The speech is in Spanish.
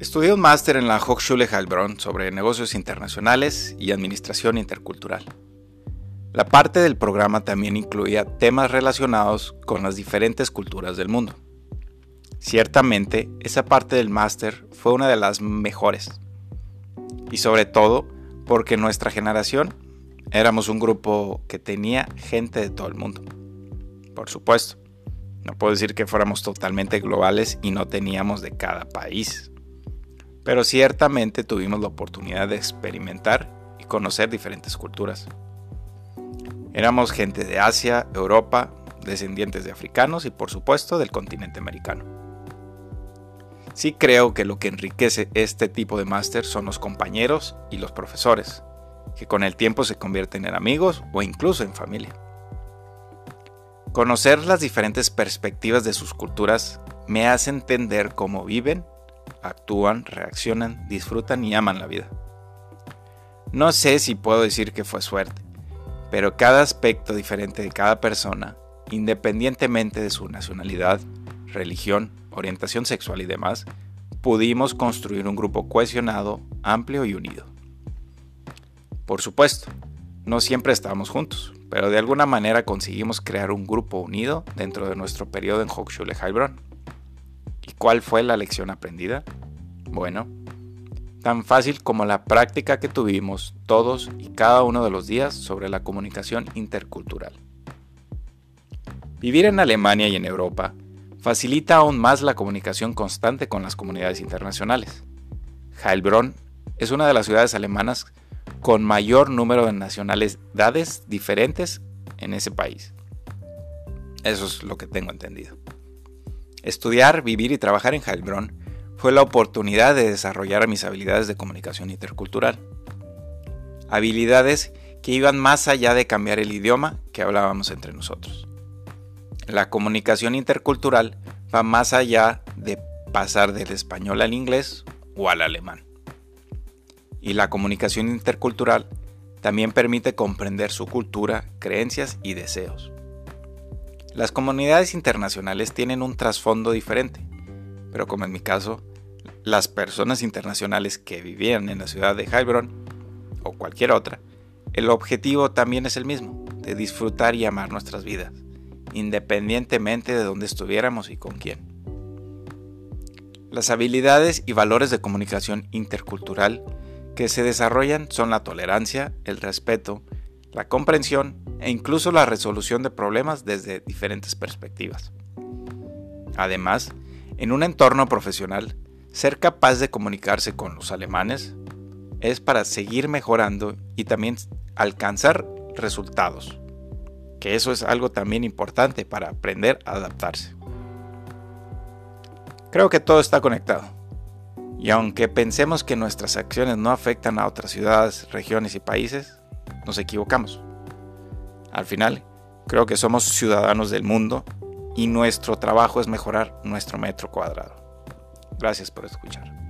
Estudié un máster en la Hochschule Heilbronn sobre negocios internacionales y administración intercultural. La parte del programa también incluía temas relacionados con las diferentes culturas del mundo. Ciertamente, esa parte del máster fue una de las mejores. Y sobre todo porque nuestra generación éramos un grupo que tenía gente de todo el mundo. Por supuesto, no puedo decir que fuéramos totalmente globales y no teníamos de cada país. Pero ciertamente tuvimos la oportunidad de experimentar y conocer diferentes culturas. Éramos gente de Asia, Europa, descendientes de africanos y por supuesto del continente americano. Sí creo que lo que enriquece este tipo de máster son los compañeros y los profesores, que con el tiempo se convierten en amigos o incluso en familia. Conocer las diferentes perspectivas de sus culturas me hace entender cómo viven, actúan, reaccionan, disfrutan y aman la vida. No sé si puedo decir que fue suerte, pero cada aspecto diferente de cada persona, independientemente de su nacionalidad, religión, orientación sexual y demás, pudimos construir un grupo cohesionado, amplio y unido. Por supuesto, no siempre estábamos juntos, pero de alguna manera conseguimos crear un grupo unido dentro de nuestro periodo en Hochschule Heilbronn. ¿Y cuál fue la lección aprendida? Bueno, tan fácil como la práctica que tuvimos todos y cada uno de los días sobre la comunicación intercultural. Vivir en Alemania y en Europa facilita aún más la comunicación constante con las comunidades internacionales. Heilbronn es una de las ciudades alemanas con mayor número de nacionalidades diferentes en ese país. Eso es lo que tengo entendido. Estudiar, vivir y trabajar en Heilbronn fue la oportunidad de desarrollar mis habilidades de comunicación intercultural. Habilidades que iban más allá de cambiar el idioma que hablábamos entre nosotros. La comunicación intercultural va más allá de pasar del español al inglés o al alemán. Y la comunicación intercultural también permite comprender su cultura, creencias y deseos. Las comunidades internacionales tienen un trasfondo diferente, pero como en mi caso, las personas internacionales que vivían en la ciudad de Heilbronn o cualquier otra, el objetivo también es el mismo, de disfrutar y amar nuestras vidas, independientemente de dónde estuviéramos y con quién. Las habilidades y valores de comunicación intercultural que se desarrollan son la tolerancia, el respeto, la comprensión e incluso la resolución de problemas desde diferentes perspectivas. Además, en un entorno profesional, ser capaz de comunicarse con los alemanes es para seguir mejorando y también alcanzar resultados, que eso es algo también importante para aprender a adaptarse. Creo que todo está conectado. Y aunque pensemos que nuestras acciones no afectan a otras ciudades, regiones y países, nos equivocamos. Al final, creo que somos ciudadanos del mundo y nuestro trabajo es mejorar nuestro metro cuadrado. Gracias por escuchar.